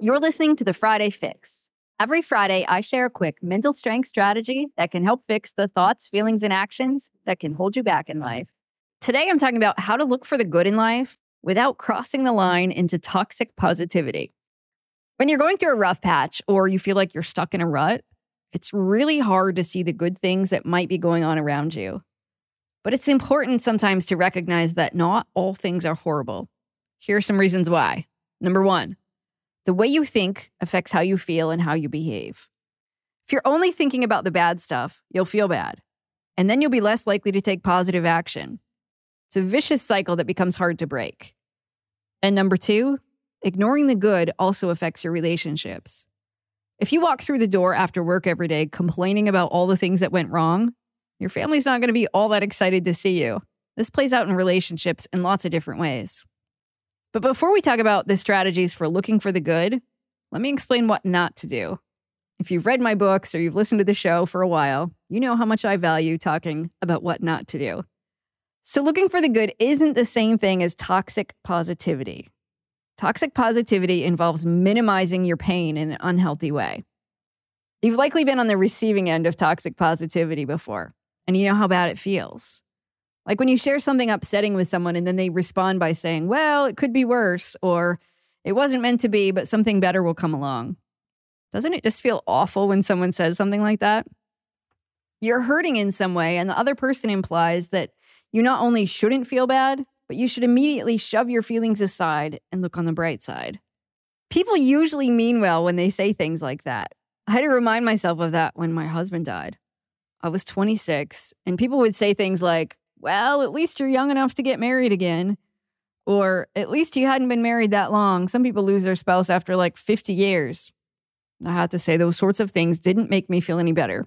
You're listening to the Friday Fix. Every Friday, I share a quick mental strength strategy that can help fix the thoughts, feelings, and actions that can hold you back in life. Today, I'm talking about how to look for the good in life without crossing the line into toxic positivity. When you're going through a rough patch or you feel like you're stuck in a rut, it's really hard to see the good things that might be going on around you. But it's important sometimes to recognize that not all things are horrible. Here are some reasons why. Number one, the way you think affects how you feel and how you behave. If you're only thinking about the bad stuff, you'll feel bad, and then you'll be less likely to take positive action. It's a vicious cycle that becomes hard to break. And number two, ignoring the good also affects your relationships. If you walk through the door after work every day complaining about all the things that went wrong, your family's not going to be all that excited to see you. This plays out in relationships in lots of different ways. But before we talk about the strategies for looking for the good, let me explain what not to do. If you've read my books or you've listened to the show for a while, you know how much I value talking about what not to do. So, looking for the good isn't the same thing as toxic positivity. Toxic positivity involves minimizing your pain in an unhealthy way. You've likely been on the receiving end of toxic positivity before, and you know how bad it feels. Like when you share something upsetting with someone and then they respond by saying, well, it could be worse, or it wasn't meant to be, but something better will come along. Doesn't it just feel awful when someone says something like that? You're hurting in some way, and the other person implies that you not only shouldn't feel bad, but you should immediately shove your feelings aside and look on the bright side. People usually mean well when they say things like that. I had to remind myself of that when my husband died. I was 26, and people would say things like, well, at least you're young enough to get married again. Or at least you hadn't been married that long. Some people lose their spouse after like 50 years. I have to say those sorts of things didn't make me feel any better.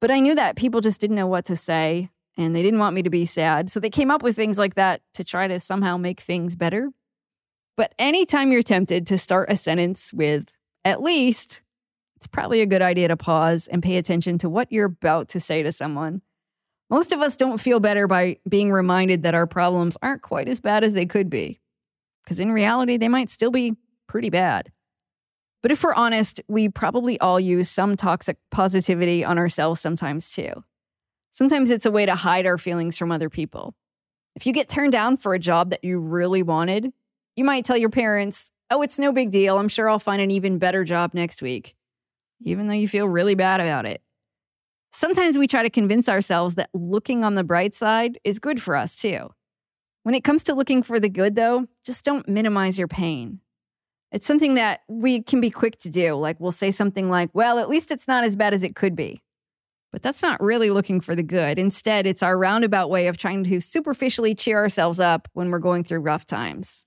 But I knew that people just didn't know what to say and they didn't want me to be sad. So they came up with things like that to try to somehow make things better. But anytime you're tempted to start a sentence with at least, it's probably a good idea to pause and pay attention to what you're about to say to someone most of us don't feel better by being reminded that our problems aren't quite as bad as they could be, because in reality, they might still be pretty bad. But if we're honest, we probably all use some toxic positivity on ourselves sometimes too. Sometimes it's a way to hide our feelings from other people. If you get turned down for a job that you really wanted, you might tell your parents, Oh, it's no big deal. I'm sure I'll find an even better job next week, even though you feel really bad about it. Sometimes we try to convince ourselves that looking on the bright side is good for us too. When it comes to looking for the good, though, just don't minimize your pain. It's something that we can be quick to do. Like we'll say something like, well, at least it's not as bad as it could be. But that's not really looking for the good. Instead, it's our roundabout way of trying to superficially cheer ourselves up when we're going through rough times.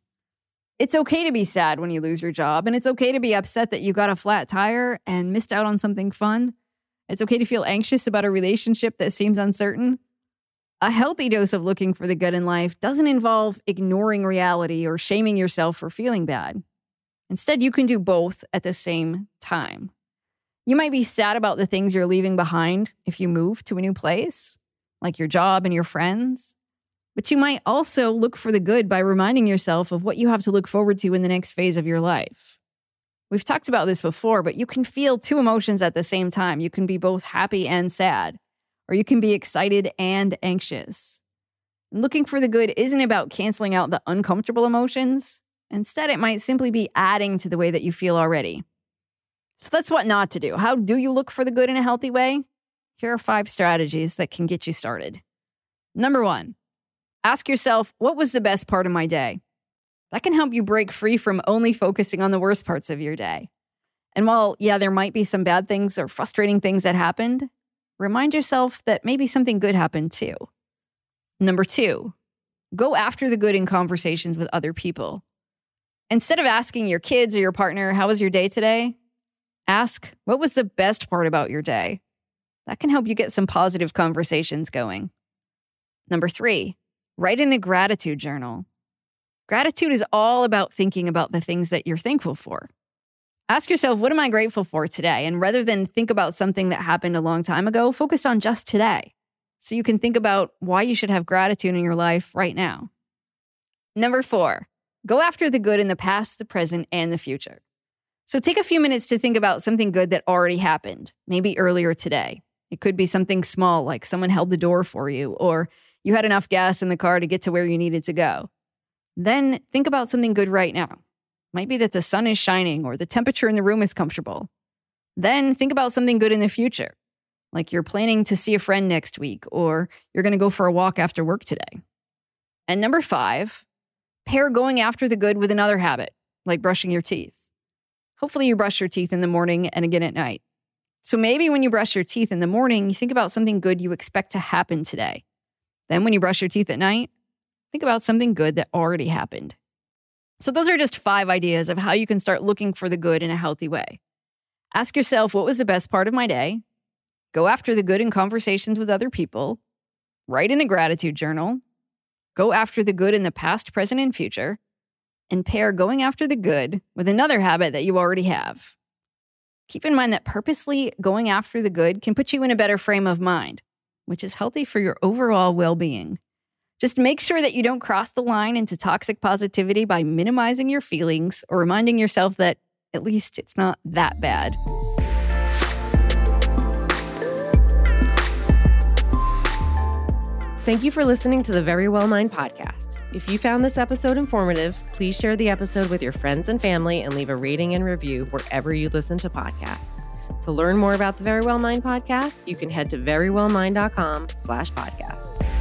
It's okay to be sad when you lose your job, and it's okay to be upset that you got a flat tire and missed out on something fun. It's okay to feel anxious about a relationship that seems uncertain. A healthy dose of looking for the good in life doesn't involve ignoring reality or shaming yourself for feeling bad. Instead, you can do both at the same time. You might be sad about the things you're leaving behind if you move to a new place, like your job and your friends. But you might also look for the good by reminding yourself of what you have to look forward to in the next phase of your life. We've talked about this before, but you can feel two emotions at the same time. You can be both happy and sad, or you can be excited and anxious. looking for the good isn't about canceling out the uncomfortable emotions. Instead, it might simply be adding to the way that you feel already. So that's what not to do. How do you look for the good in a healthy way? Here are five strategies that can get you started. Number one, ask yourself, what was the best part of my day? That can help you break free from only focusing on the worst parts of your day. And while, yeah, there might be some bad things or frustrating things that happened, remind yourself that maybe something good happened too. Number two, go after the good in conversations with other people. Instead of asking your kids or your partner, How was your day today? Ask, What was the best part about your day? That can help you get some positive conversations going. Number three, write in a gratitude journal. Gratitude is all about thinking about the things that you're thankful for. Ask yourself, what am I grateful for today? And rather than think about something that happened a long time ago, focus on just today. So you can think about why you should have gratitude in your life right now. Number four, go after the good in the past, the present, and the future. So take a few minutes to think about something good that already happened, maybe earlier today. It could be something small, like someone held the door for you, or you had enough gas in the car to get to where you needed to go. Then think about something good right now. Might be that the sun is shining or the temperature in the room is comfortable. Then think about something good in the future, like you're planning to see a friend next week or you're going to go for a walk after work today. And number five, pair going after the good with another habit, like brushing your teeth. Hopefully, you brush your teeth in the morning and again at night. So maybe when you brush your teeth in the morning, you think about something good you expect to happen today. Then when you brush your teeth at night, think about something good that already happened. So those are just five ideas of how you can start looking for the good in a healthy way. Ask yourself, what was the best part of my day? Go after the good in conversations with other people. Write in a gratitude journal. Go after the good in the past, present, and future. And pair going after the good with another habit that you already have. Keep in mind that purposely going after the good can put you in a better frame of mind, which is healthy for your overall well being. Just make sure that you don't cross the line into toxic positivity by minimizing your feelings or reminding yourself that at least it's not that bad. Thank you for listening to the Verywell Mind podcast. If you found this episode informative, please share the episode with your friends and family and leave a rating and review wherever you listen to podcasts. To learn more about the Verywell Mind podcast, you can head to verywellmind.com slash podcast.